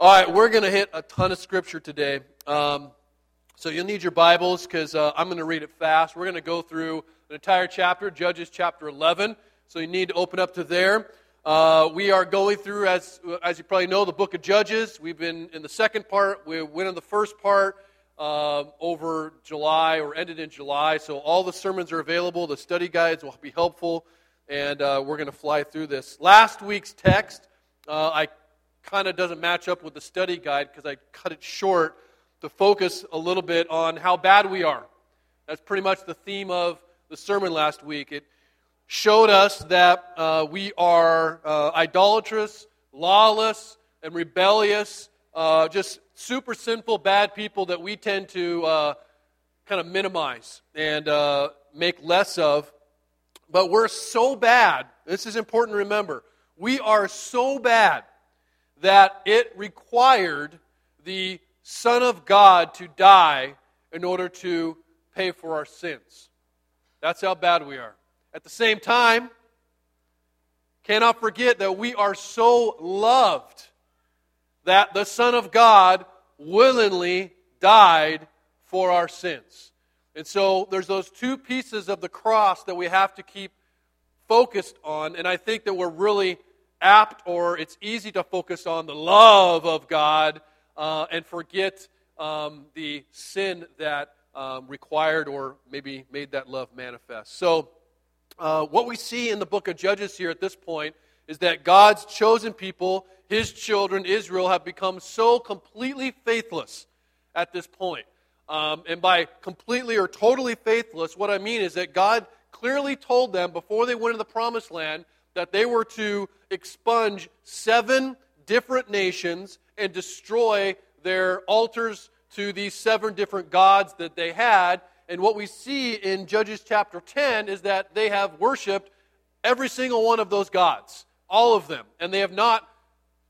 All right, we're going to hit a ton of scripture today. Um, so you'll need your Bibles because uh, I'm going to read it fast. We're going to go through an entire chapter, Judges chapter 11. So you need to open up to there. Uh, we are going through, as, as you probably know, the book of Judges. We've been in the second part. We went in the first part uh, over July or ended in July. So all the sermons are available. The study guides will be helpful. And uh, we're going to fly through this. Last week's text, uh, I kind of doesn't match up with the study guide because I cut it short to focus a little bit on how bad we are. That's pretty much the theme of the sermon last week. It showed us that uh, we are uh, idolatrous, lawless, and rebellious, uh, just super sinful, bad people that we tend to uh, kind of minimize and uh, make less of. But we're so bad, this is important to remember. We are so bad that it required the Son of God to die in order to pay for our sins. That's how bad we are. At the same time, cannot forget that we are so loved that the Son of God willingly died for our sins. And so there's those two pieces of the cross that we have to keep focused on, and I think that we're really apt or it's easy to focus on the love of God uh, and forget um, the sin that um, required or maybe made that love manifest. So, uh, what we see in the book of Judges here at this point is that God's chosen people, his children, Israel, have become so completely faithless at this point. Um, and by completely or totally faithless, what I mean is that God clearly told them before they went into the promised land that they were to expunge seven different nations and destroy their altars to these seven different gods that they had. And what we see in Judges chapter 10 is that they have worshiped every single one of those gods, all of them. And they have not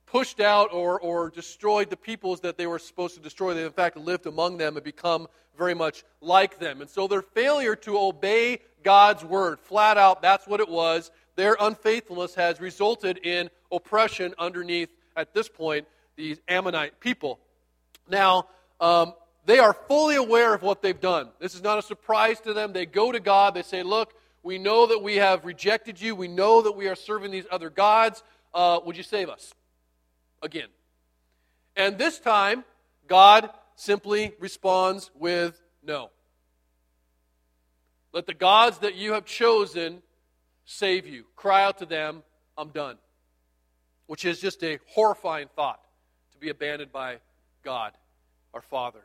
pushed out or, or destroyed the peoples that they were supposed to destroy. They, in fact, lived among them and become very much like them. And so their failure to obey God's word, flat out, that's what it was, their unfaithfulness has resulted in oppression underneath, at this point, these Ammonite people. Now, um, they are fully aware of what they've done. This is not a surprise to them. They go to God, they say, Look, we know that we have rejected you, we know that we are serving these other gods. Uh, would you save us? Again. And this time, God simply responds with no. Let the gods that you have chosen save you. Cry out to them, I'm done. Which is just a horrifying thought to be abandoned by God, our Father.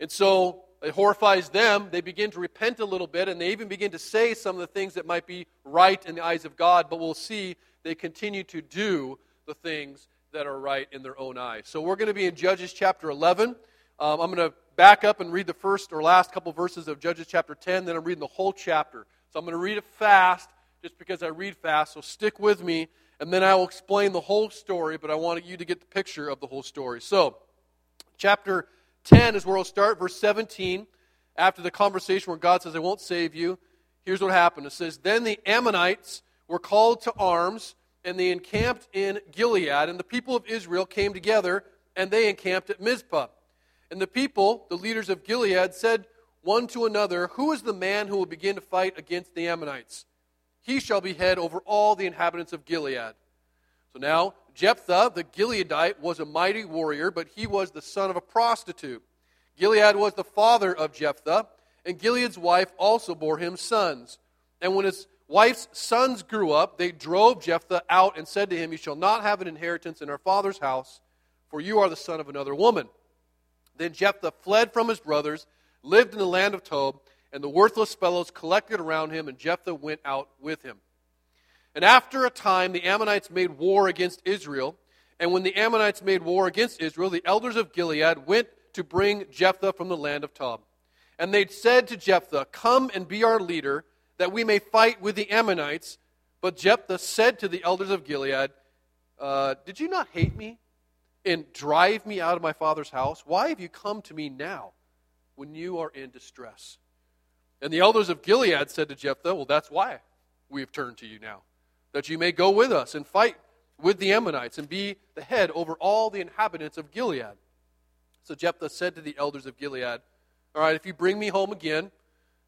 And so it horrifies them. They begin to repent a little bit, and they even begin to say some of the things that might be right in the eyes of God, but we'll see they continue to do the things that are right in their own eyes. So we're going to be in Judges chapter 11. Um, I'm going to back up and read the first or last couple verses of Judges chapter 10, then I'm reading the whole chapter. So I'm going to read it fast just because I read fast, so stick with me, and then I will explain the whole story, but I want you to get the picture of the whole story. So, chapter 10 is where we'll start, verse 17. After the conversation where God says, I won't save you, here's what happened. It says, Then the Ammonites were called to arms, and they encamped in Gilead, and the people of Israel came together, and they encamped at Mizpah. And the people, the leaders of Gilead, said one to another, Who is the man who will begin to fight against the Ammonites? He shall be head over all the inhabitants of Gilead. So now, Jephthah the Gileadite was a mighty warrior, but he was the son of a prostitute. Gilead was the father of Jephthah, and Gilead's wife also bore him sons. And when his wife's sons grew up, they drove Jephthah out and said to him, You shall not have an inheritance in our father's house, for you are the son of another woman. Then Jephthah fled from his brothers, lived in the land of Tob, and the worthless fellows collected around him, and Jephthah went out with him. And after a time, the Ammonites made war against Israel. And when the Ammonites made war against Israel, the elders of Gilead went to bring Jephthah from the land of Tob. And they said to Jephthah, Come and be our leader, that we may fight with the Ammonites. But Jephthah said to the elders of Gilead, uh, Did you not hate me and drive me out of my father's house? Why have you come to me now when you are in distress? And the elders of Gilead said to Jephthah, Well, that's why we have turned to you now, that you may go with us and fight with the Ammonites and be the head over all the inhabitants of Gilead. So Jephthah said to the elders of Gilead, All right, if you bring me home again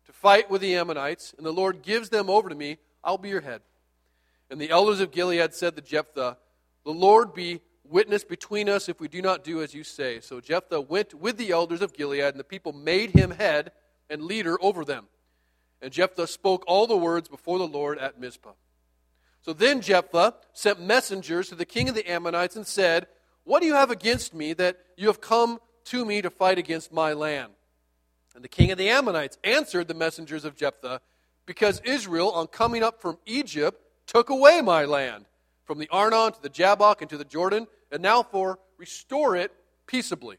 to fight with the Ammonites, and the Lord gives them over to me, I'll be your head. And the elders of Gilead said to Jephthah, The Lord be witness between us if we do not do as you say. So Jephthah went with the elders of Gilead, and the people made him head and leader over them. And Jephthah spoke all the words before the Lord at Mizpah. So then Jephthah sent messengers to the king of the Ammonites and said, What do you have against me that you have come to me to fight against my land? And the king of the Ammonites answered the messengers of Jephthah, Because Israel, on coming up from Egypt, took away my land, from the Arnon to the Jabbok and to the Jordan, and now for restore it peaceably.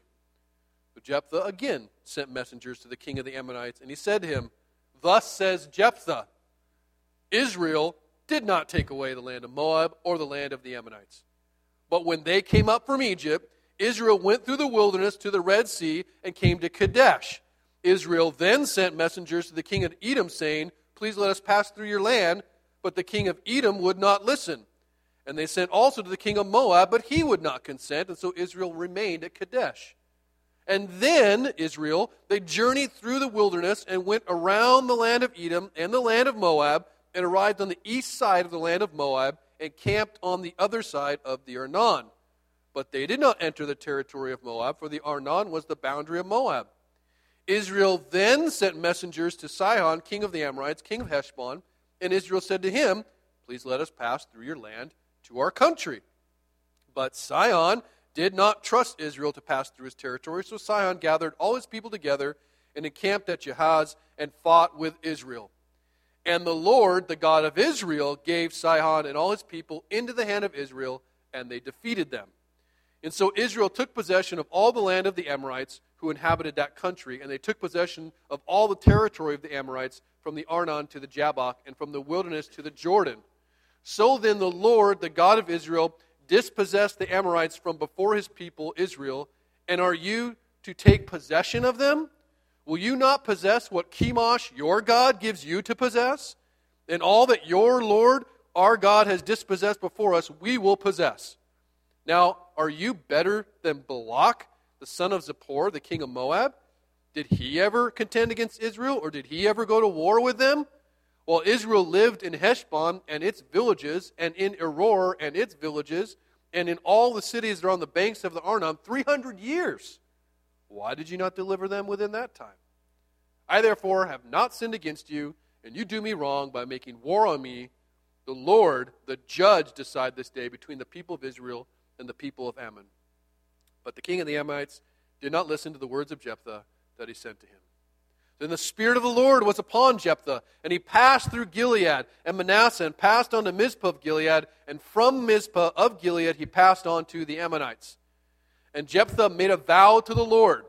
Jephthah again sent messengers to the king of the Ammonites, and he said to him, Thus says Jephthah, Israel did not take away the land of Moab or the land of the Ammonites. But when they came up from Egypt, Israel went through the wilderness to the Red Sea and came to Kadesh. Israel then sent messengers to the king of Edom, saying, Please let us pass through your land. But the king of Edom would not listen. And they sent also to the king of Moab, but he would not consent. And so Israel remained at Kadesh. And then, Israel, they journeyed through the wilderness and went around the land of Edom and the land of Moab and arrived on the east side of the land of Moab and camped on the other side of the Arnon. But they did not enter the territory of Moab, for the Arnon was the boundary of Moab. Israel then sent messengers to Sihon, king of the Amorites, king of Heshbon, and Israel said to him, Please let us pass through your land to our country. But Sihon did not trust Israel to pass through his territory, so Sihon gathered all his people together and encamped at Jahaz and fought with Israel. And the Lord, the God of Israel, gave Sihon and all his people into the hand of Israel, and they defeated them. And so Israel took possession of all the land of the Amorites who inhabited that country, and they took possession of all the territory of the Amorites from the Arnon to the Jabbok and from the wilderness to the Jordan. So then the Lord, the God of Israel, dispossessed the Amorites from before his people Israel, and are you to take possession of them? Will you not possess what Chemosh, your God, gives you to possess? And all that your Lord, our God, has dispossessed before us, we will possess. Now, are you better than Balak, the son of Zippor, the king of Moab? Did he ever contend against Israel, or did he ever go to war with them? While Israel lived in Heshbon and its villages, and in Aroer and its villages, and in all the cities that are on the banks of the Arnon, 300 years. Why did you not deliver them within that time? I therefore have not sinned against you, and you do me wrong by making war on me. The Lord, the judge, decide this day between the people of Israel and the people of Ammon. But the king of the Ammonites did not listen to the words of Jephthah that he sent to him. Then the Spirit of the Lord was upon Jephthah, and he passed through Gilead and Manasseh, and passed on to Mizpah of Gilead, and from Mizpah of Gilead he passed on to the Ammonites. And Jephthah made a vow to the Lord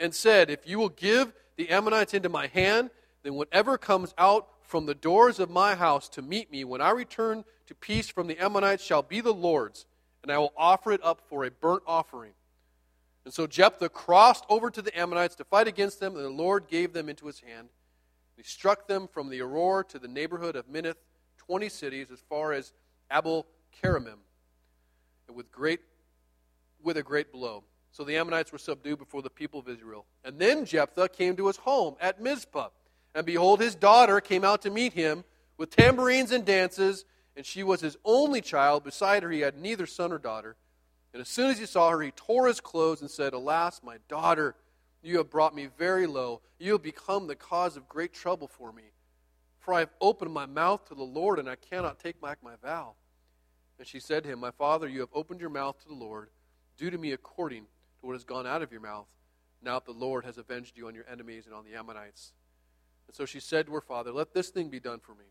and said, If you will give the Ammonites into my hand, then whatever comes out from the doors of my house to meet me when I return to peace from the Ammonites shall be the Lord's, and I will offer it up for a burnt offering. And so Jephthah crossed over to the Ammonites to fight against them, and the Lord gave them into his hand. He struck them from the Aroer to the neighborhood of Minnith, twenty cities, as far as Abel Keramim, and with great with a great blow. So the Ammonites were subdued before the people of Israel. And then Jephthah came to his home at Mizpah. And behold, his daughter came out to meet him with tambourines and dances, and she was his only child. Beside her, he had neither son or daughter. And as soon as he saw her, he tore his clothes and said, Alas, my daughter, you have brought me very low. You have become the cause of great trouble for me. For I have opened my mouth to the Lord, and I cannot take back my vow. And she said to him, My father, you have opened your mouth to the Lord. Do to me according to what has gone out of your mouth. Now that the Lord has avenged you on your enemies and on the Ammonites. And so she said to her father, Let this thing be done for me.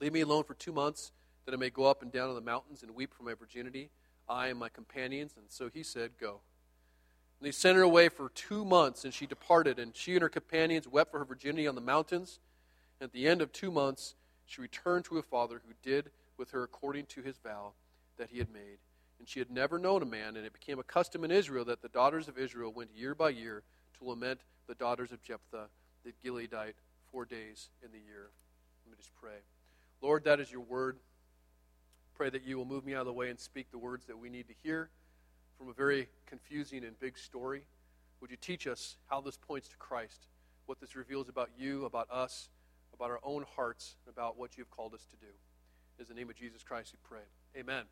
Leave me alone for two months, that I may go up and down on the mountains and weep for my virginity, I and my companions. And so he said, Go. And they sent her away for two months, and she departed. And she and her companions wept for her virginity on the mountains. And at the end of two months, she returned to her father, who did with her according to his vow that he had made and she had never known a man, and it became a custom in Israel that the daughters of Israel went year by year to lament the daughters of Jephthah, the Gileadite, four days in the year. Let me just pray. Lord, that is your word. Pray that you will move me out of the way and speak the words that we need to hear from a very confusing and big story. Would you teach us how this points to Christ, what this reveals about you, about us, about our own hearts, about what you've called us to do? In the name of Jesus Christ, we pray. Amen.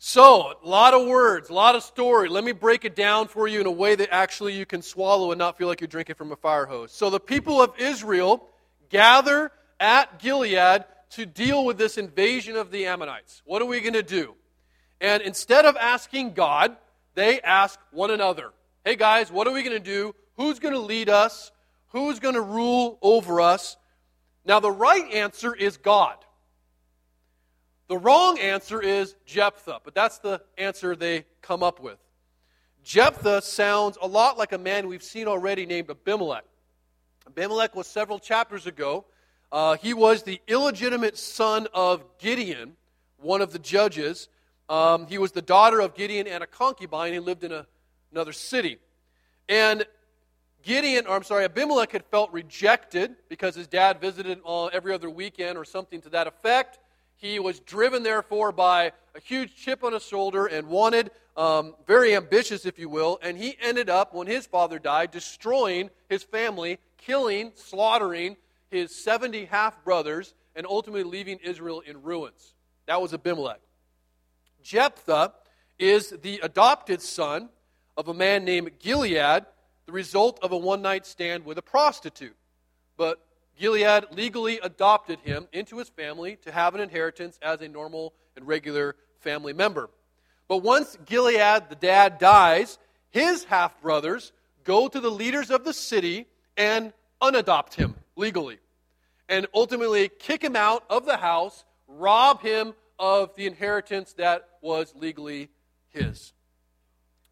So, a lot of words, a lot of story. Let me break it down for you in a way that actually you can swallow and not feel like you're drinking from a fire hose. So, the people of Israel gather at Gilead to deal with this invasion of the Ammonites. What are we going to do? And instead of asking God, they ask one another Hey guys, what are we going to do? Who's going to lead us? Who's going to rule over us? Now, the right answer is God. The wrong answer is Jephthah, but that's the answer they come up with. Jephthah sounds a lot like a man we've seen already named Abimelech. Abimelech was several chapters ago. Uh, he was the illegitimate son of Gideon, one of the judges. Um, he was the daughter of Gideon and a concubine. He lived in a, another city. And Gideon, or I'm sorry, Abimelech had felt rejected because his dad visited uh, every other weekend or something to that effect. He was driven, therefore, by a huge chip on his shoulder and wanted, um, very ambitious, if you will, and he ended up, when his father died, destroying his family, killing, slaughtering his 70 half brothers, and ultimately leaving Israel in ruins. That was Abimelech. Jephthah is the adopted son of a man named Gilead, the result of a one night stand with a prostitute. But Gilead legally adopted him into his family to have an inheritance as a normal and regular family member. But once Gilead, the dad, dies, his half brothers go to the leaders of the city and unadopt him legally. And ultimately kick him out of the house, rob him of the inheritance that was legally his.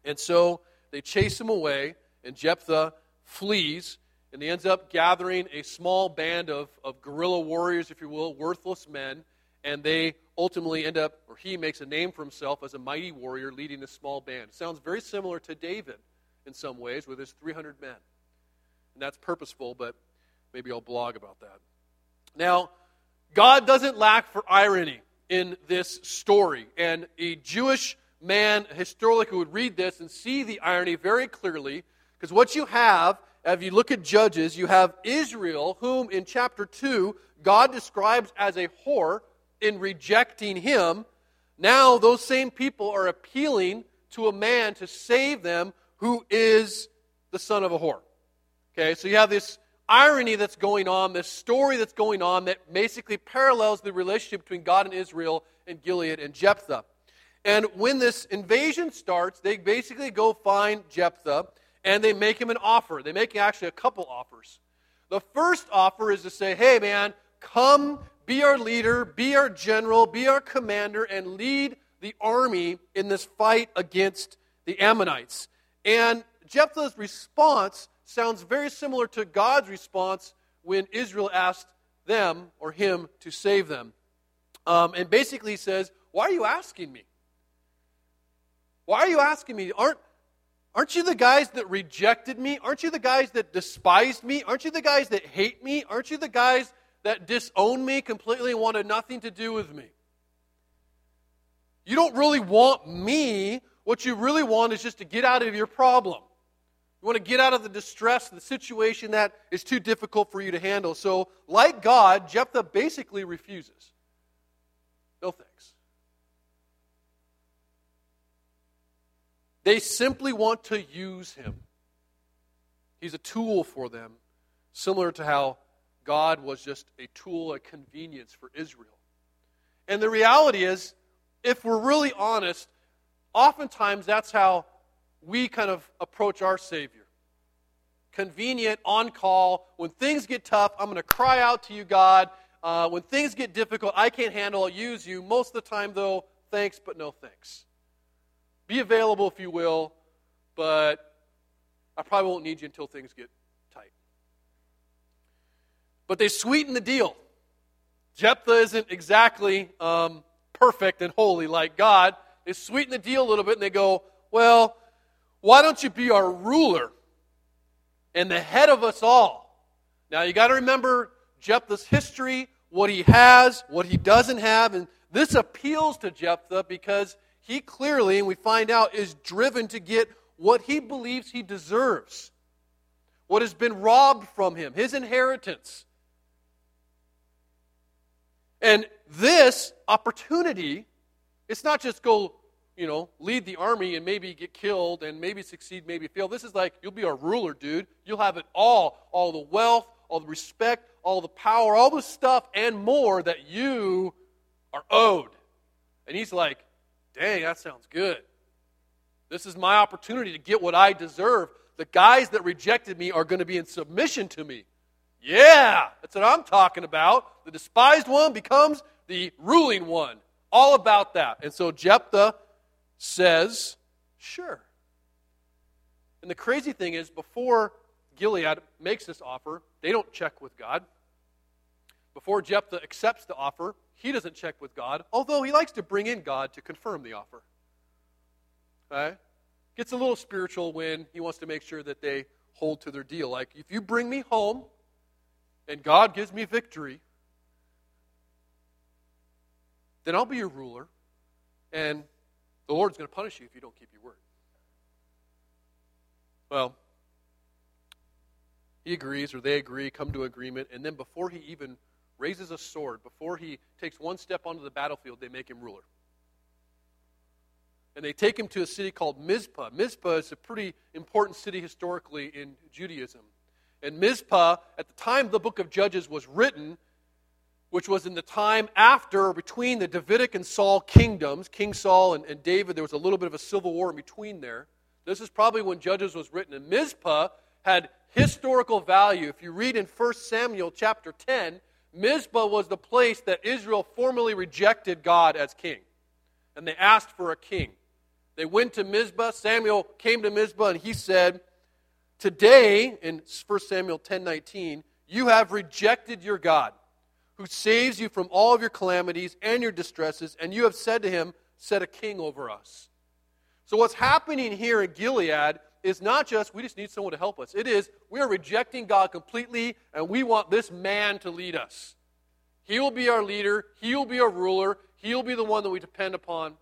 And so they chase him away, and Jephthah flees and he ends up gathering a small band of, of guerrilla warriors, if you will, worthless men, and they ultimately end up, or he makes a name for himself as a mighty warrior leading a small band. It sounds very similar to David in some ways with his 300 men. And that's purposeful, but maybe I'll blog about that. Now, God doesn't lack for irony in this story, and a Jewish man, historically, who would read this and see the irony very clearly, because what you have if you look at Judges, you have Israel, whom in chapter 2, God describes as a whore in rejecting him. Now, those same people are appealing to a man to save them who is the son of a whore. Okay, so you have this irony that's going on, this story that's going on that basically parallels the relationship between God and Israel and Gilead and Jephthah. And when this invasion starts, they basically go find Jephthah and they make him an offer. They make actually a couple offers. The first offer is to say, hey, man, come be our leader, be our general, be our commander, and lead the army in this fight against the Ammonites. And Jephthah's response sounds very similar to God's response when Israel asked them or him to save them. Um, and basically he says, Why are you asking me? Why are you asking me? Aren't, Aren't you the guys that rejected me? Aren't you the guys that despised me? Aren't you the guys that hate me? Aren't you the guys that disown me completely and wanted nothing to do with me? You don't really want me. What you really want is just to get out of your problem. You want to get out of the distress, the situation that is too difficult for you to handle. So, like God, Jephthah basically refuses. No thanks. They simply want to use him. He's a tool for them, similar to how God was just a tool, a convenience for Israel. And the reality is, if we're really honest, oftentimes that's how we kind of approach our Savior. Convenient, on call. When things get tough, I'm going to cry out to you, God. Uh, when things get difficult, I can't handle, I'll use you. Most of the time, though, thanks, but no thanks. Be available if you will, but I probably won't need you until things get tight. But they sweeten the deal. Jephthah isn't exactly um, perfect and holy like God. They sweeten the deal a little bit and they go, Well, why don't you be our ruler and the head of us all? Now, you got to remember Jephthah's history, what he has, what he doesn't have, and This appeals to Jephthah because he clearly, and we find out, is driven to get what he believes he deserves, what has been robbed from him, his inheritance. And this opportunity, it's not just go, you know, lead the army and maybe get killed and maybe succeed, maybe fail. This is like, you'll be a ruler, dude. You'll have it all all the wealth, all the respect, all the power, all the stuff, and more that you are owed. And he's like, dang, that sounds good. This is my opportunity to get what I deserve. The guys that rejected me are going to be in submission to me. Yeah, that's what I'm talking about. The despised one becomes the ruling one. All about that. And so Jephthah says, Sure. And the crazy thing is, before Gilead makes this offer, they don't check with God. Before Jephthah accepts the offer, he doesn't check with God, although he likes to bring in God to confirm the offer. Okay? Gets a little spiritual when he wants to make sure that they hold to their deal. Like, if you bring me home, and God gives me victory, then I'll be your ruler, and the Lord's going to punish you if you don't keep your word. Well, he agrees, or they agree, come to agreement, and then before he even raises a sword, before he takes one step onto the battlefield, they make him ruler. And they take him to a city called Mizpah. Mizpah is a pretty important city historically in Judaism. And Mizpah, at the time the book of Judges was written, which was in the time after or between the Davidic and Saul kingdoms, King Saul and, and David, there was a little bit of a civil war in between there. This is probably when Judges was written. And Mizpah had historical value. If you read in 1 Samuel chapter 10, Mizpah was the place that Israel formally rejected God as king. And they asked for a king. They went to Mizpah. Samuel came to Mizpah and he said, Today, in 1 Samuel 10 19, you have rejected your God, who saves you from all of your calamities and your distresses, and you have said to him, Set a king over us. So, what's happening here in Gilead is not just we just need someone to help us. It is we are rejecting God completely, and we want this man to lead us. He will be our leader, he will be our ruler, he will be the one that we depend upon.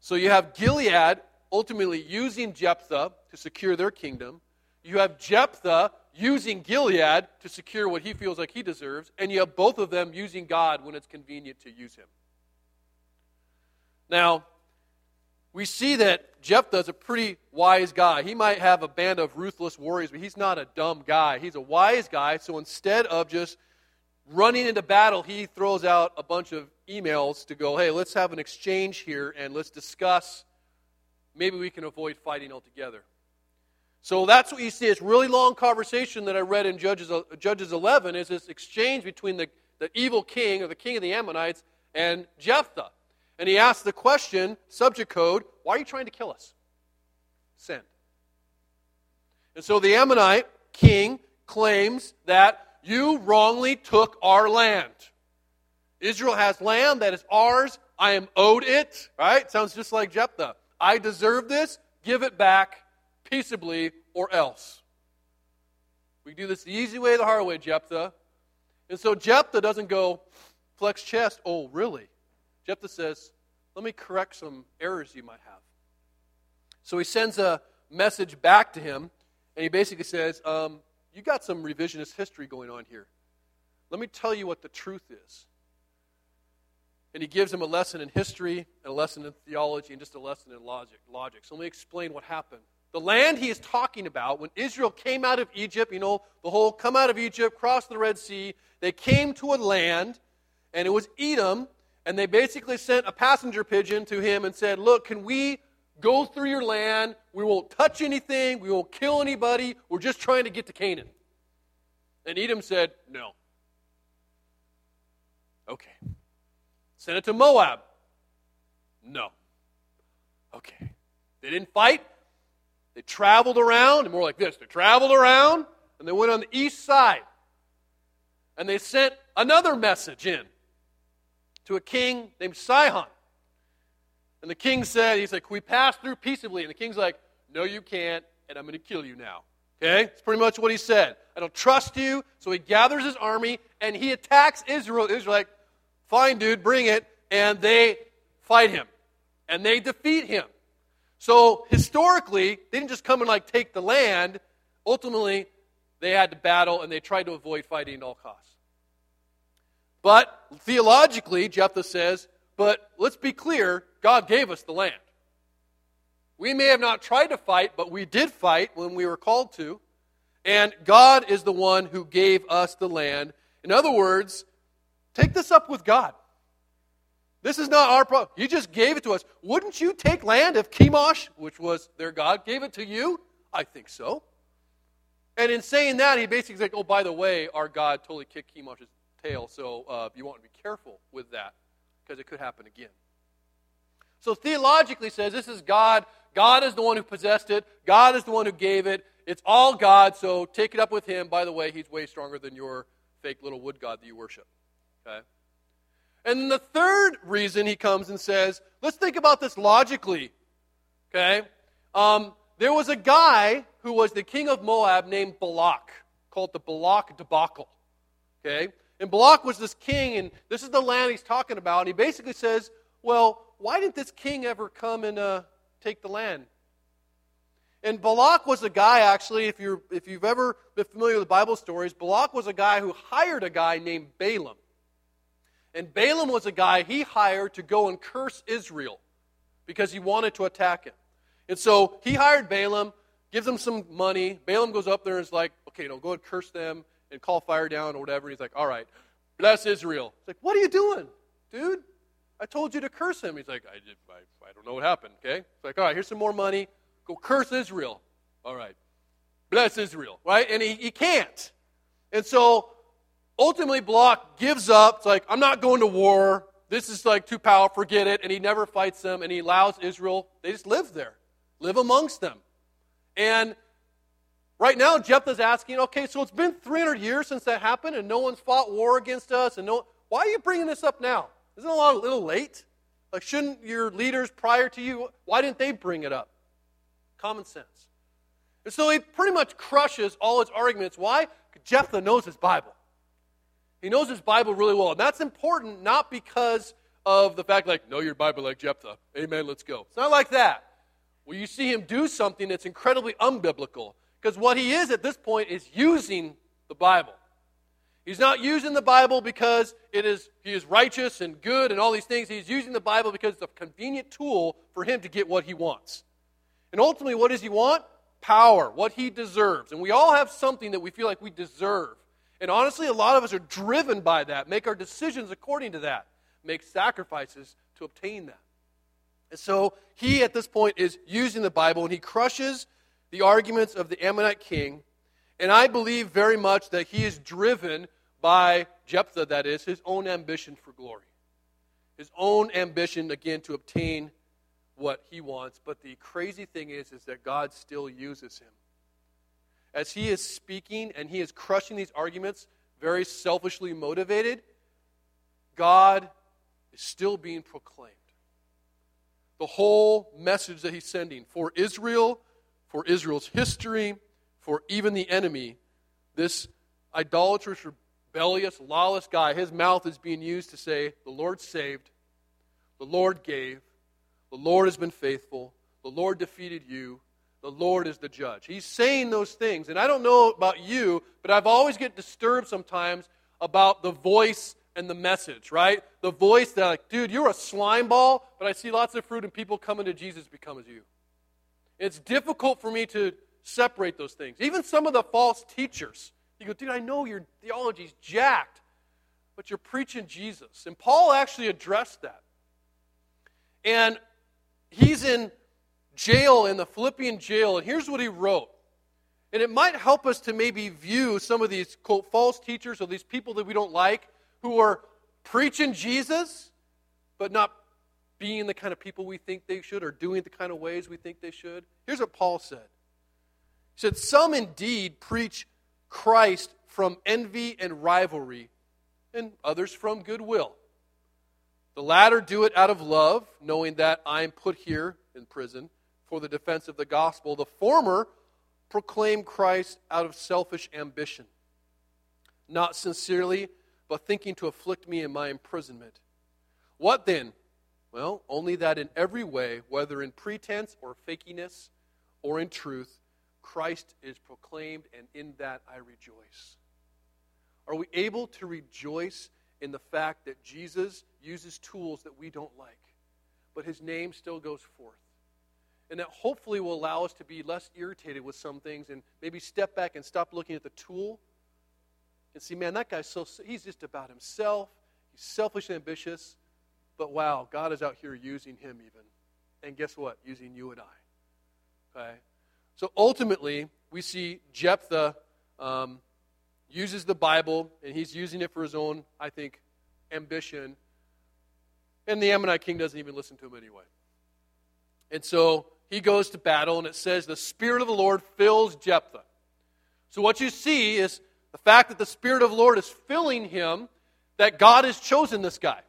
So, you have Gilead ultimately using Jephthah to secure their kingdom. You have Jephthah using Gilead to secure what he feels like he deserves. And you have both of them using God when it's convenient to use him. Now, we see that Jephthah is a pretty wise guy. He might have a band of ruthless warriors, but he's not a dumb guy. He's a wise guy. So instead of just running into battle, he throws out a bunch of emails to go, hey, let's have an exchange here and let's discuss maybe we can avoid fighting altogether. So that's what you see. This really long conversation that I read in Judges, uh, Judges 11 is this exchange between the, the evil king or the king of the Ammonites and Jephthah. And he asks the question, subject code, why are you trying to kill us? Send. And so the Ammonite king claims that you wrongly took our land. Israel has land that is ours. I am owed it. Right? Sounds just like Jephthah. I deserve this, give it back peaceably or else. We do this the easy way, the hard way, Jephthah. And so Jephthah doesn't go flex chest, oh, really? Jephthah says, let me correct some errors you might have. So he sends a message back to him, and he basically says, um, You got some revisionist history going on here. Let me tell you what the truth is and he gives him a lesson in history, and a lesson in theology, and just a lesson in logic. logic. So let me explain what happened. The land he is talking about, when Israel came out of Egypt, you know, the whole come out of Egypt, cross the Red Sea, they came to a land, and it was Edom, and they basically sent a passenger pigeon to him and said, Look, can we go through your land? We won't touch anything, we won't kill anybody, we're just trying to get to Canaan. And Edom said, No. Okay. Send it to Moab. No. Okay. They didn't fight. They traveled around, and more like this. They traveled around, and they went on the east side. And they sent another message in to a king named Sihon. And the king said, he said, Can we pass through peaceably? And the king's like, No, you can't, and I'm going to kill you now. Okay? It's pretty much what he said. I don't trust you. So he gathers his army and he attacks Israel. Israel like, Fine, dude, bring it. And they fight him. And they defeat him. So historically, they didn't just come and like take the land. Ultimately, they had to battle and they tried to avoid fighting at all costs. But theologically, Jephthah says, but let's be clear, God gave us the land. We may have not tried to fight, but we did fight when we were called to. And God is the one who gave us the land. In other words, take this up with God. This is not our problem. You just gave it to us. Wouldn't you take land if Chemosh, which was their God, gave it to you? I think so. And in saying that, he basically said, oh, by the way, our God totally kicked Chemosh's tail, so uh, you want to be careful with that because it could happen again. So theologically says this is God. God is the one who possessed it. God is the one who gave it. It's all God, so take it up with him. By the way, he's way stronger than your fake little wood god that you worship. Okay? And the third reason he comes and says, let's think about this logically. Okay? Um, there was a guy who was the king of Moab named Balak, called the Balak debacle. Okay? And Balak was this king, and this is the land he's talking about. And he basically says, Well, why didn't this king ever come and uh, take the land? And Balak was a guy, actually, if, you're, if you've ever been familiar with Bible stories, Balak was a guy who hired a guy named Balaam. And Balaam was a guy he hired to go and curse Israel because he wanted to attack him. And so he hired Balaam, gives him some money. Balaam goes up there and is like, okay, no, go and curse them and call fire down or whatever. He's like, all right, bless Israel. He's like, what are you doing, dude? I told you to curse him. He's like, I, I, I don't know what happened, okay? It's like, all right, here's some more money. Go curse Israel. All right. Bless Israel, right? And he, he can't. And so ultimately, Balak gives up. It's like, I'm not going to war. This is like too powerful. Forget it. And he never fights them. And he allows Israel, they just live there, live amongst them. And right now, Jephthah's asking, okay, so it's been 300 years since that happened, and no one's fought war against us. And no, why are you bringing this up now? Isn't it a little late? Like, shouldn't your leaders prior to you, why didn't they bring it up? Common sense. And so he pretty much crushes all his arguments. Why? Jephthah knows his Bible. He knows his Bible really well. And that's important not because of the fact, like, know your Bible like Jephthah. Amen, let's go. It's not like that. Well, you see him do something that's incredibly unbiblical. Because what he is at this point is using the Bible. He's not using the Bible because it is, he is righteous and good and all these things. He's using the Bible because it's a convenient tool for him to get what he wants. And ultimately, what does he want? Power, what he deserves. And we all have something that we feel like we deserve. And honestly, a lot of us are driven by that, make our decisions according to that, make sacrifices to obtain that. And so he, at this point, is using the Bible and he crushes the arguments of the Ammonite king. And I believe very much that he is driven by Jephthah, that is, his own ambition for glory. His own ambition, again, to obtain what he wants. But the crazy thing is, is that God still uses him. As he is speaking and he is crushing these arguments, very selfishly motivated, God is still being proclaimed. The whole message that he's sending for Israel, for Israel's history, for even the enemy, this idolatrous, rebellious, lawless guy, his mouth is being used to say, The Lord saved, the Lord gave, the Lord has been faithful. The Lord defeated you. The Lord is the judge. He's saying those things. And I don't know about you, but I've always get disturbed sometimes about the voice and the message, right? The voice that, like, dude, you're a slime ball, but I see lots of fruit and people coming to Jesus become as you. It's difficult for me to separate those things. Even some of the false teachers. You go, dude, I know your theology's jacked, but you're preaching Jesus. And Paul actually addressed that. And he's in jail, in the Philippian jail, and here's what he wrote. And it might help us to maybe view some of these, quote, false teachers or these people that we don't like who are preaching Jesus, but not being the kind of people we think they should or doing the kind of ways we think they should. Here's what Paul said He said, Some indeed preach Christ from envy and rivalry, and others from goodwill. The latter do it out of love, knowing that I am put here in prison for the defense of the gospel. The former proclaim Christ out of selfish ambition, not sincerely, but thinking to afflict me in my imprisonment. What then? Well, only that in every way, whether in pretense or fakiness or in truth, Christ is proclaimed, and in that I rejoice. Are we able to rejoice in the fact that Jesus uses tools that we don't like, but his name still goes forth? And that hopefully will allow us to be less irritated with some things and maybe step back and stop looking at the tool and see, man, that guy's so, he's just about himself. He's selfish and ambitious. But wow, God is out here using him even. And guess what? Using you and I. Okay? So ultimately, we see Jephthah um, uses the Bible, and he's using it for his own, I think, ambition. And the Ammonite king doesn't even listen to him anyway. And so he goes to battle, and it says, The Spirit of the Lord fills Jephthah. So what you see is the fact that the Spirit of the Lord is filling him, that God has chosen this guy.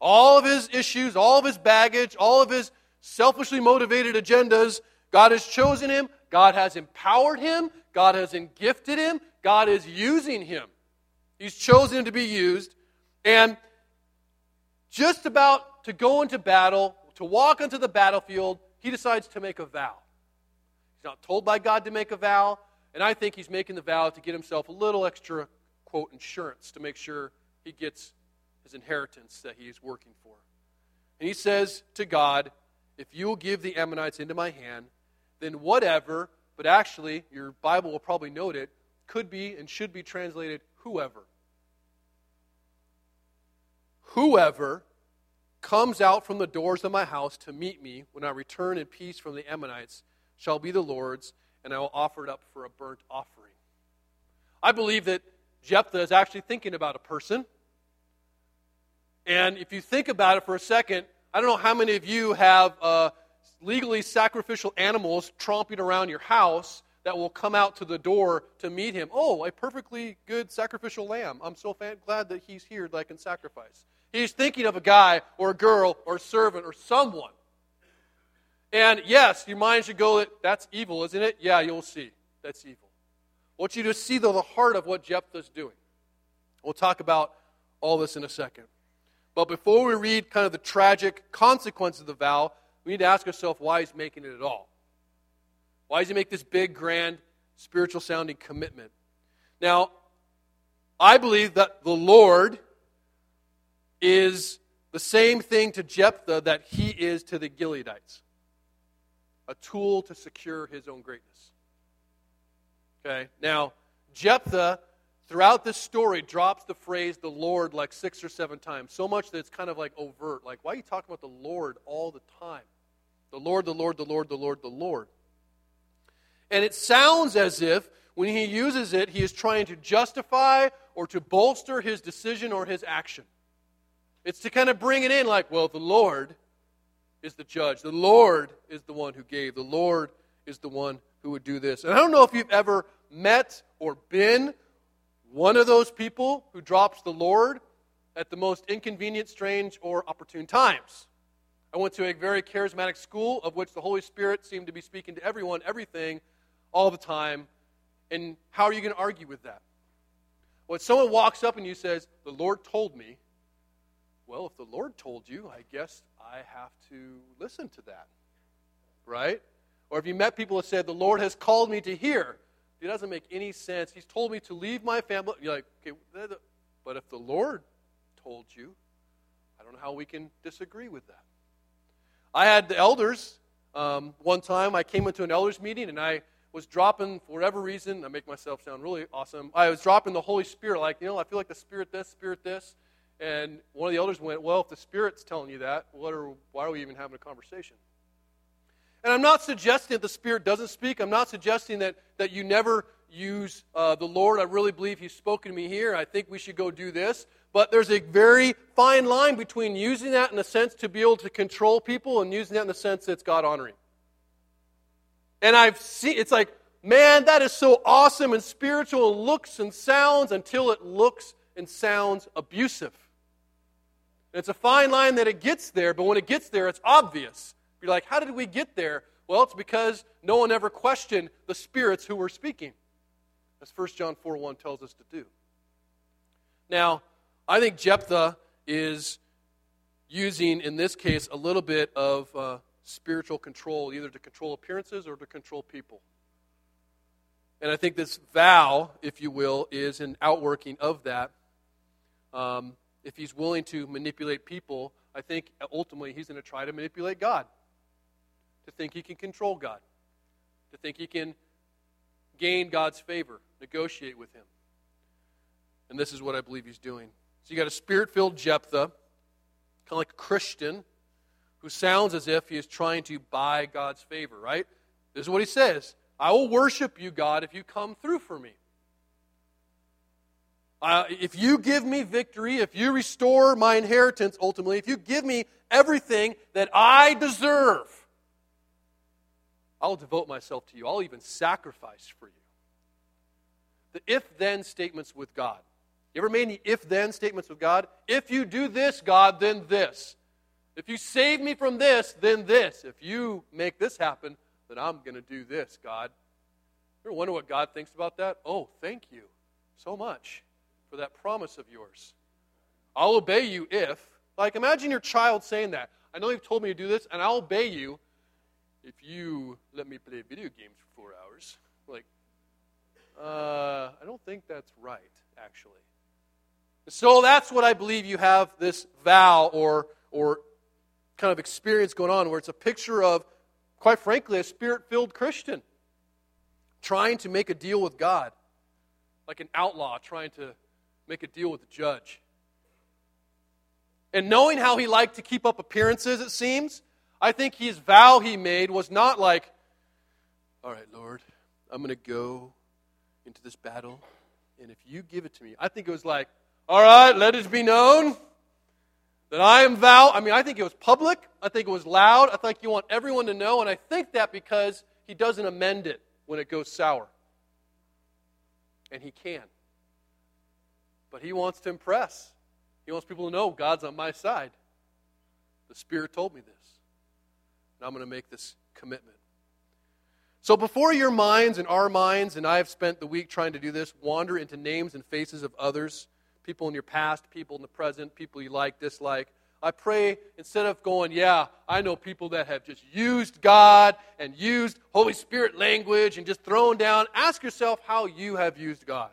All of his issues, all of his baggage, all of his selfishly motivated agendas, God has chosen him. God has empowered him. God has gifted him. God is using him. He's chosen him to be used. And just about to go into battle, to walk onto the battlefield, he decides to make a vow. He's not told by God to make a vow, and I think he's making the vow to get himself a little extra, quote, insurance to make sure he gets his inheritance that he's working for. And he says to God, If you will give the Ammonites into my hand, then whatever, but actually, your Bible will probably note it, could be and should be translated whoever. Whoever comes out from the doors of my house to meet me when I return in peace from the Ammonites shall be the Lord's, and I will offer it up for a burnt offering. I believe that Jephthah is actually thinking about a person. And if you think about it for a second, I don't know how many of you have uh, legally sacrificial animals tromping around your house that will come out to the door to meet him. Oh, a perfectly good sacrificial lamb. I'm so glad that he's here that I can sacrifice. He's thinking of a guy or a girl or a servant or someone. And yes, your mind should go, that's evil, isn't it? Yeah, you'll see. That's evil. I want you to see, though, the heart of what Jephthah's doing. We'll talk about all this in a second. But before we read kind of the tragic consequence of the vow, we need to ask ourselves why he's making it at all. Why does he make this big, grand, spiritual sounding commitment? Now, I believe that the Lord is the same thing to Jephthah that he is to the Gileadites a tool to secure his own greatness. Okay? Now, Jephthah, throughout this story, drops the phrase the Lord like six or seven times, so much that it's kind of like overt. Like, why are you talking about the Lord all the time? The Lord, the Lord, the Lord, the Lord, the Lord. And it sounds as if when he uses it, he is trying to justify or to bolster his decision or his action. It's to kind of bring it in like, well, the Lord is the judge. The Lord is the one who gave. The Lord is the one who would do this. And I don't know if you've ever met or been one of those people who drops the Lord at the most inconvenient, strange, or opportune times. I went to a very charismatic school of which the Holy Spirit seemed to be speaking to everyone, everything, all the time. And how are you going to argue with that? When someone walks up and you says, "The Lord told me," well, if the Lord told you, I guess I have to listen to that. Right? Or if you met people that said, The Lord has called me to hear? it doesn't make any sense. He's told me to leave my family. You're like, okay, but if the Lord told you, I don't know how we can disagree with that. I had the elders um, one time. I came into an elders meeting and I was dropping, for whatever reason, I make myself sound really awesome. I was dropping the Holy Spirit, like, you know, I feel like the Spirit this, Spirit this. And one of the elders went, Well, if the Spirit's telling you that, what are, why are we even having a conversation? And I'm not suggesting that the Spirit doesn't speak. I'm not suggesting that, that you never use uh, the Lord. I really believe He's spoken to me here. I think we should go do this. But there's a very fine line between using that in a sense to be able to control people and using that in the sense that it's God honoring. And I've seen, it's like, man, that is so awesome and spiritual and looks and sounds until it looks and sounds abusive. It's a fine line that it gets there, but when it gets there, it's obvious. You're like, how did we get there? Well, it's because no one ever questioned the spirits who were speaking, as 1 John 4 1 tells us to do. Now, I think Jephthah is using, in this case, a little bit of uh, spiritual control, either to control appearances or to control people. And I think this vow, if you will, is an outworking of that. Um, if he's willing to manipulate people, I think ultimately he's going to try to manipulate God. To think he can control God. To think he can gain God's favor, negotiate with him. And this is what I believe he's doing. So you got a spirit filled Jephthah, kind of like a Christian, who sounds as if he is trying to buy God's favor, right? This is what he says I will worship you, God, if you come through for me. Uh, if you give me victory, if you restore my inheritance ultimately, if you give me everything that I deserve, I'll devote myself to you. I'll even sacrifice for you. The if then statements with God. You ever made any if then statements with God? If you do this, God, then this. If you save me from this, then this. If you make this happen, then I'm going to do this, God. You ever wonder what God thinks about that? Oh, thank you so much for that promise of yours. I'll obey you if, like, imagine your child saying that. I know you've told me to do this, and I'll obey you if you let me play video games for four hours. Like, uh, I don't think that's right, actually. So that's what I believe you have this vow or, or kind of experience going on, where it's a picture of, quite frankly, a spirit filled Christian trying to make a deal with God, like an outlaw trying to make a deal with the judge. And knowing how he liked to keep up appearances, it seems, I think his vow he made was not like, all right, Lord, I'm going to go into this battle, and if you give it to me, I think it was like, all right, let it be known that I am vow. I mean, I think it was public. I think it was loud. I think you want everyone to know, and I think that because he doesn't amend it when it goes sour. And he can. But he wants to impress. He wants people to know God's on my side. The Spirit told me this. And I'm going to make this commitment. So before your minds and our minds, and I have spent the week trying to do this, wander into names and faces of others, people in your past, people in the present, people you like, dislike. I pray instead of going, yeah, I know people that have just used God and used Holy Spirit language and just thrown down, ask yourself how you have used God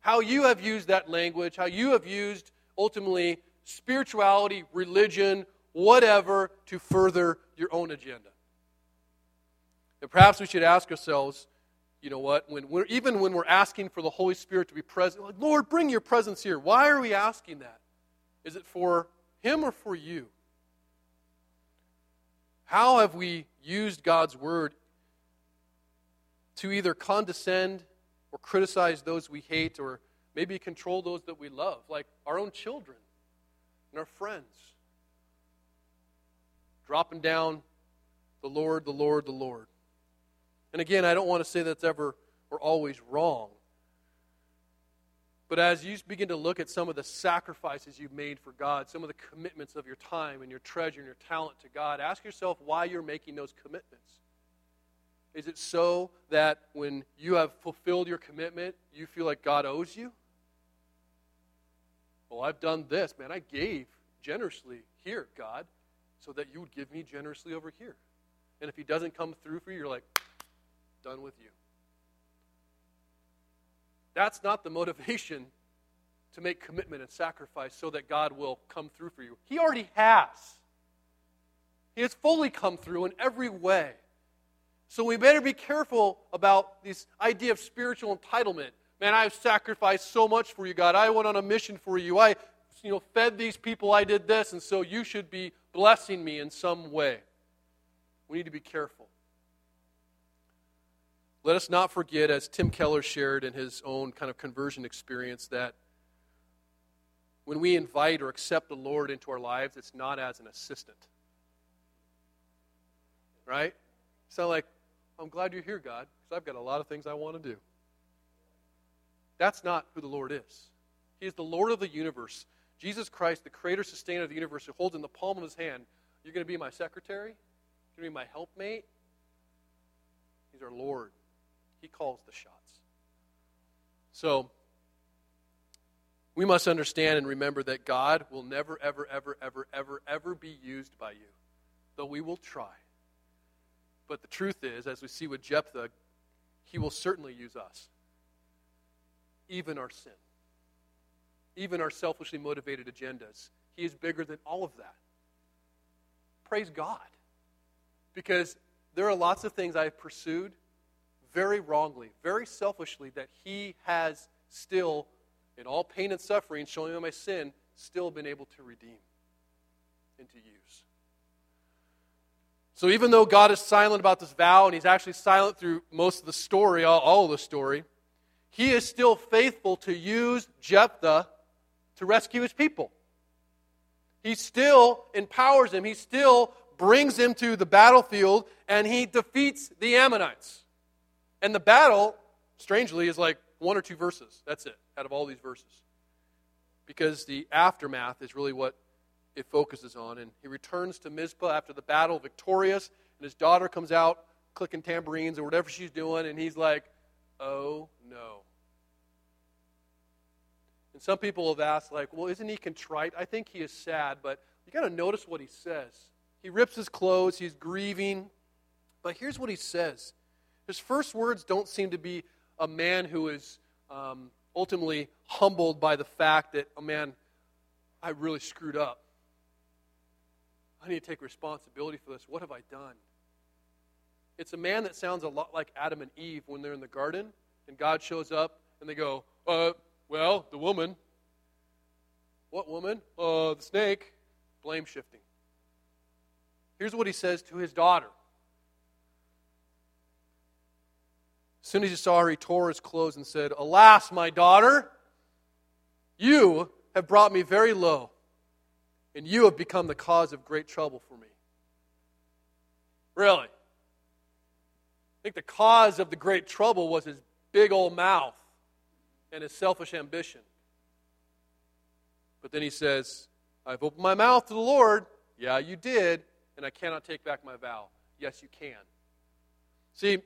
how you have used that language, how you have used ultimately spirituality, religion, whatever to further your own agenda. And perhaps we should ask ourselves, you know what, when we're, even when we're asking for the Holy Spirit to be present, like, Lord, bring your presence here. Why are we asking that? Is it for Him or for you? How have we used God's Word to either condescend or criticize those we hate or maybe control those that we love, like our own children and our friends. Dropping down the Lord, the Lord, the Lord. And again, I don't want to say that's ever or always wrong. But as you begin to look at some of the sacrifices you've made for God, some of the commitments of your time and your treasure and your talent to God, ask yourself why you're making those commitments. Is it so that when you have fulfilled your commitment, you feel like God owes you? Well, I've done this, man. I gave generously here, God, so that you would give me generously over here. And if He doesn't come through for you, you're like, done with you. That's not the motivation to make commitment and sacrifice so that God will come through for you. He already has. He has fully come through in every way. So we better be careful about this idea of spiritual entitlement. Man, I've sacrificed so much for you, God. I went on a mission for you. I, you know, fed these people. I did this, and so you should be blessing me in some way. We need to be careful. Let us not forget, as Tim Keller shared in his own kind of conversion experience, that when we invite or accept the Lord into our lives, it's not as an assistant. Right? It's not like, I'm glad you're here, God, because I've got a lot of things I want to do. That's not who the Lord is. He is the Lord of the universe. Jesus Christ, the creator, sustainer of the universe, who holds in the palm of his hand, you're going to be my secretary? You're going to be my helpmate? He's our Lord. He calls the shots. So, we must understand and remember that God will never, ever, ever, ever, ever, ever be used by you, though we will try. But the truth is, as we see with Jephthah, he will certainly use us, even our sin, even our selfishly motivated agendas. He is bigger than all of that. Praise God. Because there are lots of things I've pursued very wrongly, very selfishly, that He has still in all pain and suffering, showing me my sin, still been able to redeem and to use. So even though God is silent about this vow, and he's actually silent through most of the story, all, all of the story, he is still faithful to use Jephthah to rescue his people. He still empowers him. He still brings him to the battlefield, and he defeats the Ammonites. And the battle, strangely, is like one or two verses. That's it, out of all these verses. Because the aftermath is really what it focuses on. And he returns to Mizpah after the battle, victorious, and his daughter comes out clicking tambourines or whatever she's doing, and he's like, oh no. And some people have asked, like, well, isn't he contrite? I think he is sad, but you got to notice what he says. He rips his clothes, he's grieving. But here's what he says his first words don't seem to be a man who is um, ultimately humbled by the fact that, oh man, I really screwed up. I need to take responsibility for this. What have I done? It's a man that sounds a lot like Adam and Eve when they're in the garden and God shows up and they go, uh, well, the woman. What woman? Uh, the snake. Blame shifting. Here's what he says to his daughter As soon as he saw her, he tore his clothes and said, Alas, my daughter, you have brought me very low, and you have become the cause of great trouble for me. Really? I think the cause of the great trouble was his big old mouth and his selfish ambition. But then he says, I've opened my mouth to the Lord. Yeah, you did, and I cannot take back my vow. Yes, you can. See,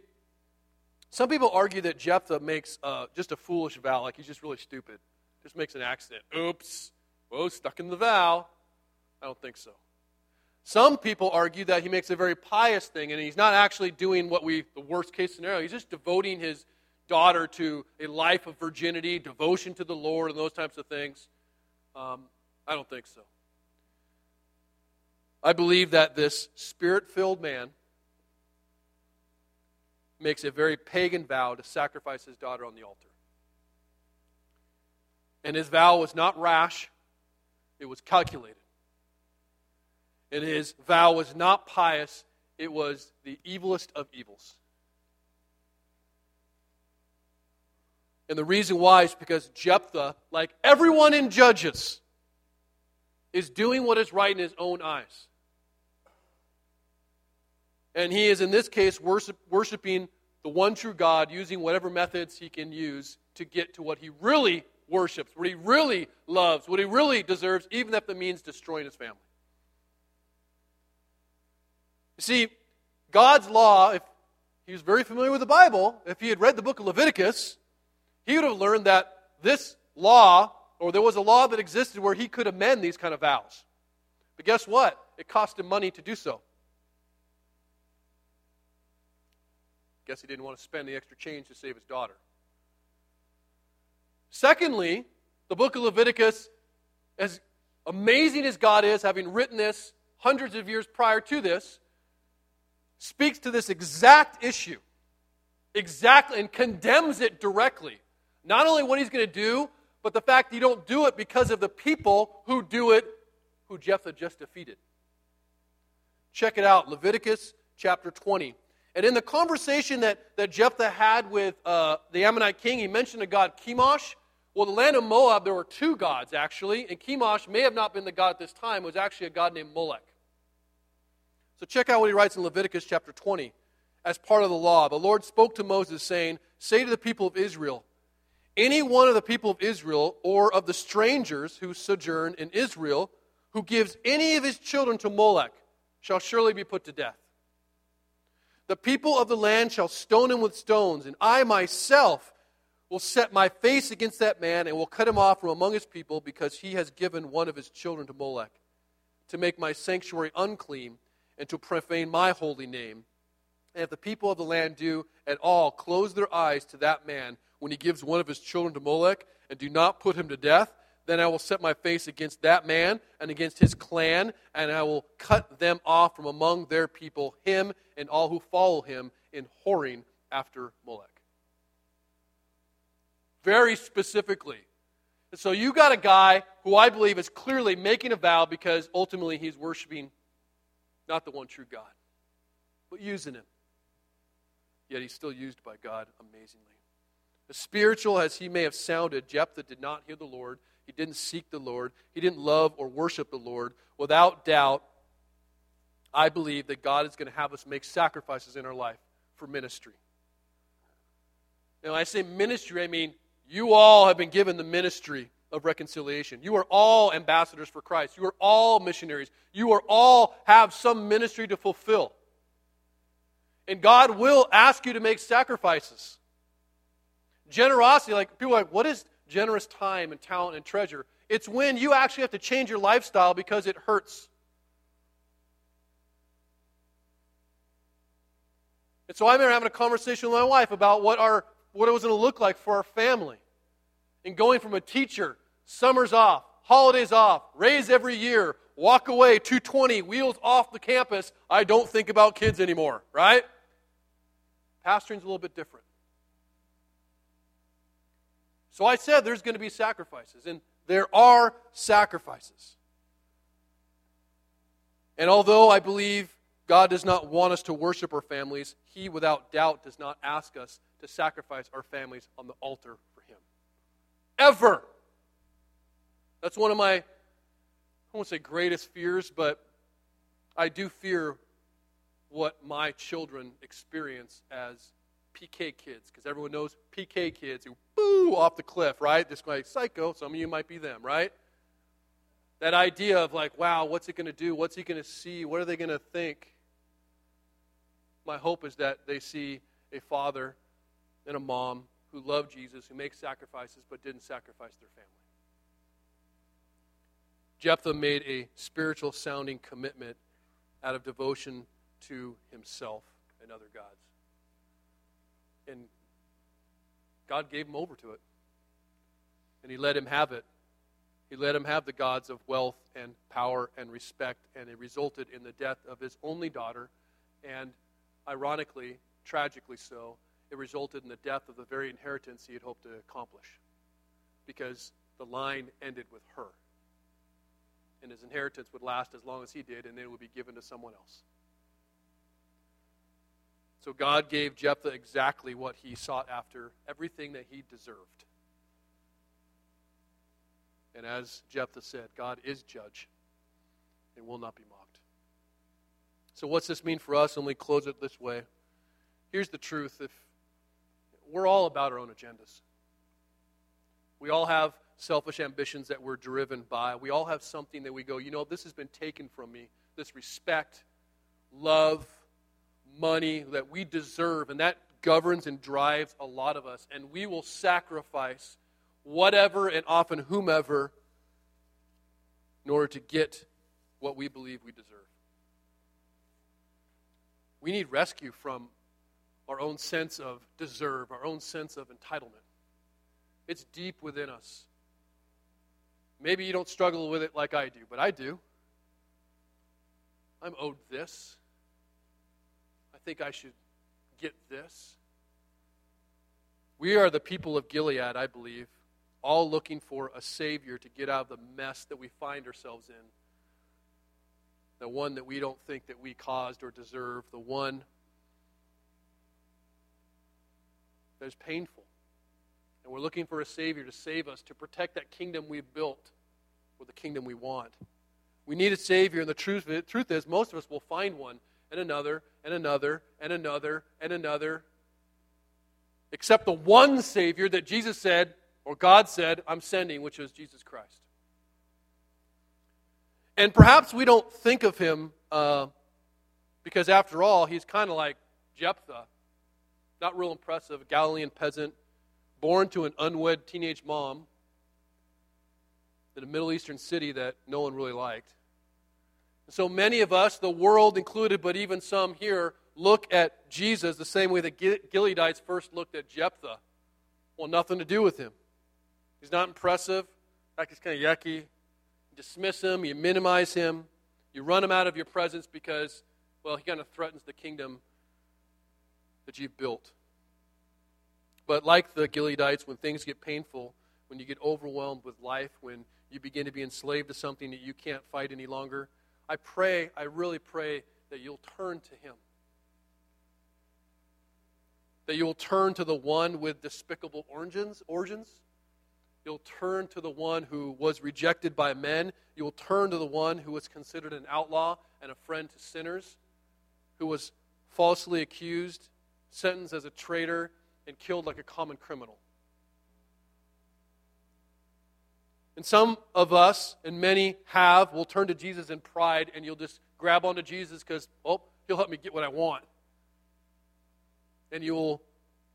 some people argue that Jephthah makes uh, just a foolish vow, like he's just really stupid. Just makes an accident. Oops. Whoa, stuck in the vow. I don't think so. Some people argue that he makes a very pious thing and he's not actually doing what we, the worst case scenario, he's just devoting his daughter to a life of virginity, devotion to the Lord, and those types of things. Um, I don't think so. I believe that this spirit filled man makes a very pagan vow to sacrifice his daughter on the altar. And his vow was not rash, it was calculated. And his vow was not pious, it was the evilest of evils. And the reason why is because Jephthah, like everyone in Judges, is doing what is right in his own eyes. And he is, in this case, worship, worshiping the one true God using whatever methods he can use to get to what he really worships, what he really loves, what he really deserves, even if it means destroying his family. See, God's law, if he was very familiar with the Bible, if he had read the book of Leviticus, he would have learned that this law, or there was a law that existed where he could amend these kind of vows. But guess what? It cost him money to do so. Guess he didn't want to spend the extra change to save his daughter. Secondly, the book of Leviticus, as amazing as God is, having written this hundreds of years prior to this, speaks to this exact issue. Exactly, and condemns it directly. Not only what he's going to do, but the fact that you don't do it because of the people who do it, who Jephthah just defeated. Check it out Leviticus chapter 20. And in the conversation that, that Jephthah had with uh, the Ammonite king, he mentioned a god Chemosh. Well, the land of Moab, there were two gods, actually, and Chemosh may have not been the god at this time. It was actually a god named Molech. So check out what he writes in Leviticus chapter 20. As part of the law, the Lord spoke to Moses, saying, Say to the people of Israel, any one of the people of Israel or of the strangers who sojourn in Israel who gives any of his children to Molech shall surely be put to death. The people of the land shall stone him with stones, and I myself will set my face against that man and will cut him off from among his people because he has given one of his children to Molech to make my sanctuary unclean and to profane my holy name. And if the people of the land do at all close their eyes to that man when he gives one of his children to Molech and do not put him to death, then I will set my face against that man and against his clan, and I will cut them off from among their people, him and all who follow him in whoring after Molech very specifically. So you got a guy who I believe is clearly making a vow because ultimately he's worshiping not the one true God, but using him. Yet he's still used by God amazingly. As spiritual as he may have sounded, Jephthah did not hear the Lord. He didn't seek the Lord. He didn't love or worship the Lord. Without doubt, I believe that God is going to have us make sacrifices in our life for ministry. And when I say ministry, I mean you all have been given the ministry of reconciliation. You are all ambassadors for Christ. You are all missionaries. You are all have some ministry to fulfill. And God will ask you to make sacrifices. Generosity, like people are like, what is generous time and talent and treasure? It's when you actually have to change your lifestyle because it hurts. And so I remember having a conversation with my wife about what our what it was going to look like for our family. And going from a teacher, summers off, holidays off, raise every year, walk away, 220, wheels off the campus, I don't think about kids anymore, right? Pastoring's a little bit different. So I said there's going to be sacrifices, and there are sacrifices. And although I believe God does not want us to worship our families, He, without doubt, does not ask us to sacrifice our families on the altar for Him. Ever. That's one of my, I won't say greatest fears, but I do fear what my children experience as PK kids, because everyone knows PK kids who boo off the cliff, right? This guy psycho. Some of you might be them, right? That idea of like, wow, what's it going to do? What's he going to see? What are they going to think? My hope is that they see a father and a mom who love Jesus, who make sacrifices but didn't sacrifice their family. Jephthah made a spiritual sounding commitment out of devotion to himself and other gods. And God gave him over to it. And he let him have it. He let him have the gods of wealth and power and respect, and it resulted in the death of his only daughter, and ironically, tragically so, it resulted in the death of the very inheritance he had hoped to accomplish because the line ended with her. And his inheritance would last as long as he did, and then it would be given to someone else. So God gave Jephthah exactly what he sought after, everything that he deserved. And as Jephthah said, God is judge and will not be mocked. So, what's this mean for us? And we close it this way. Here's the truth if we're all about our own agendas. We all have selfish ambitions that we're driven by. We all have something that we go, you know, this has been taken from me. This respect, love, money that we deserve, and that governs and drives a lot of us. And we will sacrifice whatever and often whomever in order to get what we believe we deserve. We need rescue from our own sense of deserve, our own sense of entitlement. It's deep within us. Maybe you don't struggle with it like I do, but I do. I'm owed this. I think I should get this. We are the people of Gilead, I believe, all looking for a Savior to get out of the mess that we find ourselves in. The one that we don't think that we caused or deserve, the one that is painful. And we're looking for a Savior to save us, to protect that kingdom we've built or the kingdom we want. We need a Savior, and the truth, the truth is, most of us will find one, and another, and another, and another, and another, except the one Savior that Jesus said, or God said, I'm sending, which is Jesus Christ. And perhaps we don't think of him uh, because, after all, he's kind of like Jephthah not real impressive, Galilean peasant, born to an unwed teenage mom in a Middle Eastern city that no one really liked. So many of us, the world included, but even some here, look at Jesus the same way the Gileadites first looked at Jephthah. Well, nothing to do with him. He's not impressive. In fact, he's kind of yucky. You dismiss him, you minimize him, you run him out of your presence because, well, he kind of threatens the kingdom that you've built. But like the Gileadites, when things get painful, when you get overwhelmed with life, when you begin to be enslaved to something that you can't fight any longer, I pray, I really pray that you'll turn to him that you'll turn to the one with despicable origins, origins. You'll turn to the one who was rejected by men. You'll turn to the one who was considered an outlaw and a friend to sinners, who was falsely accused, sentenced as a traitor, and killed like a common criminal. And some of us, and many have, will turn to Jesus in pride, and you'll just grab onto Jesus because, oh, he'll help me get what I want and you will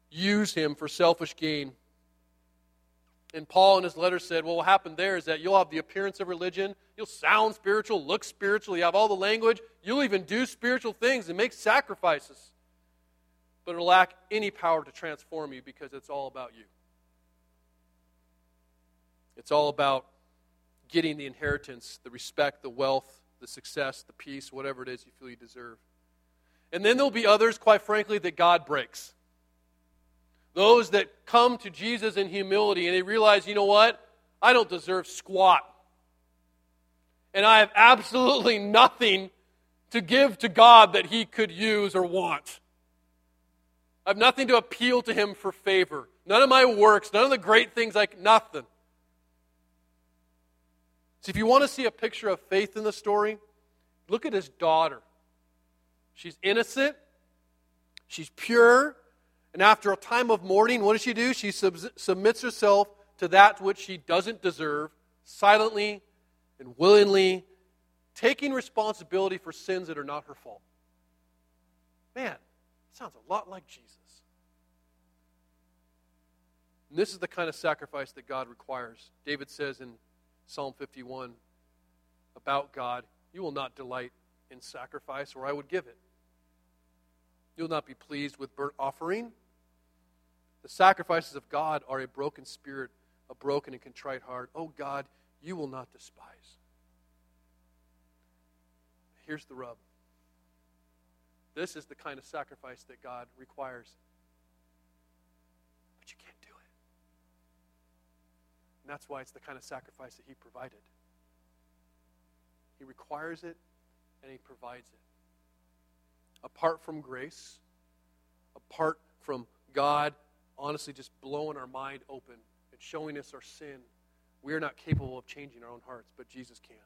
use him for selfish gain. And Paul in his letter said, well, what happened there is that you'll have the appearance of religion, you'll sound spiritual, look spiritual, you have all the language, you'll even do spiritual things and make sacrifices. But it'll lack any power to transform you because it's all about you. It's all about getting the inheritance, the respect, the wealth, the success, the peace, whatever it is you feel you deserve. And then there'll be others, quite frankly, that God breaks. Those that come to Jesus in humility and they realize, you know what? I don't deserve squat. And I have absolutely nothing to give to God that He could use or want. I have nothing to appeal to Him for favor. None of my works, none of the great things, like nothing. See, if you want to see a picture of faith in the story, look at his daughter. She's innocent, she's pure, and after a time of mourning, what does she do? She sub- submits herself to that which she doesn't deserve, silently and willingly, taking responsibility for sins that are not her fault. Man, sounds a lot like Jesus. And this is the kind of sacrifice that God requires. David says in Psalm 51 about God, You will not delight in sacrifice, or I would give it. You'll not be pleased with burnt offering. The sacrifices of God are a broken spirit, a broken and contrite heart. Oh God, you will not despise. Here's the rub. This is the kind of sacrifice that God requires. But you can't do it. And that's why it's the kind of sacrifice that He provided. He requires it and He provides it apart from grace, apart from God honestly just blowing our mind open and showing us our sin, we are not capable of changing our own hearts, but Jesus can.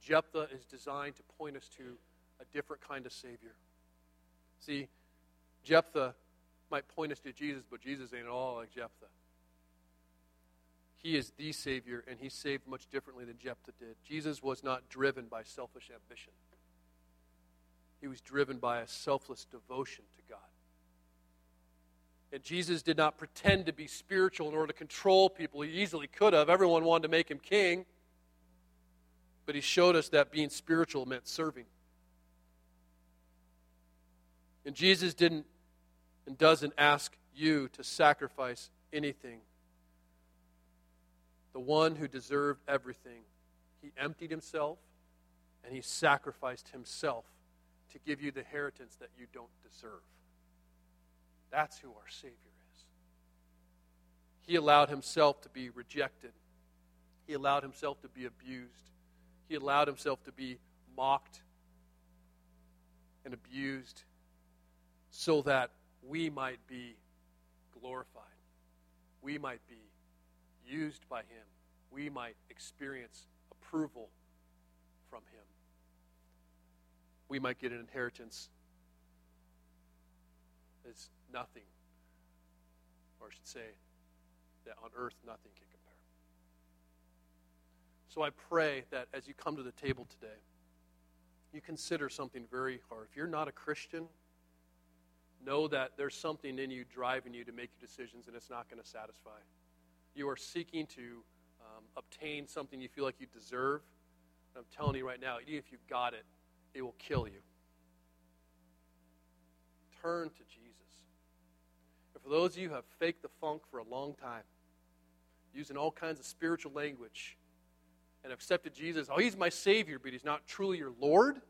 Jephthah is designed to point us to a different kind of Savior. See, Jephthah might point us to Jesus, but Jesus ain't at all like Jephthah. He is the Savior, and he saved much differently than Jephthah did. Jesus was not driven by selfish ambition. He was driven by a selfless devotion to God. And Jesus did not pretend to be spiritual in order to control people. He easily could have. Everyone wanted to make him king. But he showed us that being spiritual meant serving. And Jesus didn't and doesn't ask you to sacrifice anything. The one who deserved everything, he emptied himself and he sacrificed himself to give you the inheritance that you don't deserve. That's who our Savior is. He allowed himself to be rejected, he allowed himself to be abused, he allowed himself to be mocked and abused so that we might be glorified. We might be used by him. We might experience approval from him we might get an inheritance as nothing, or I should say, that on earth nothing can compare. So I pray that as you come to the table today, you consider something very hard. If you're not a Christian, know that there's something in you driving you to make your decisions, and it's not going to satisfy. You are seeking to um, obtain something you feel like you deserve. And I'm telling you right now, even if you got it, it will kill you. Turn to Jesus. And for those of you who have faked the funk for a long time, using all kinds of spiritual language, and accepted Jesus, oh, he's my Savior, but he's not truly your Lord,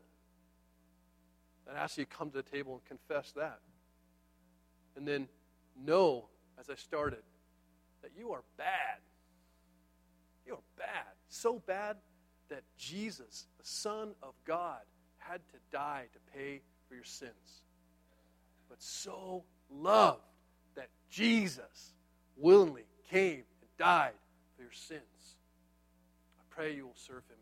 then I ask you to come to the table and confess that. And then know, as I started, that you are bad. You are bad. So bad that Jesus, the Son of God, had to die to pay for your sins. But so loved that Jesus willingly came and died for your sins. I pray you will serve him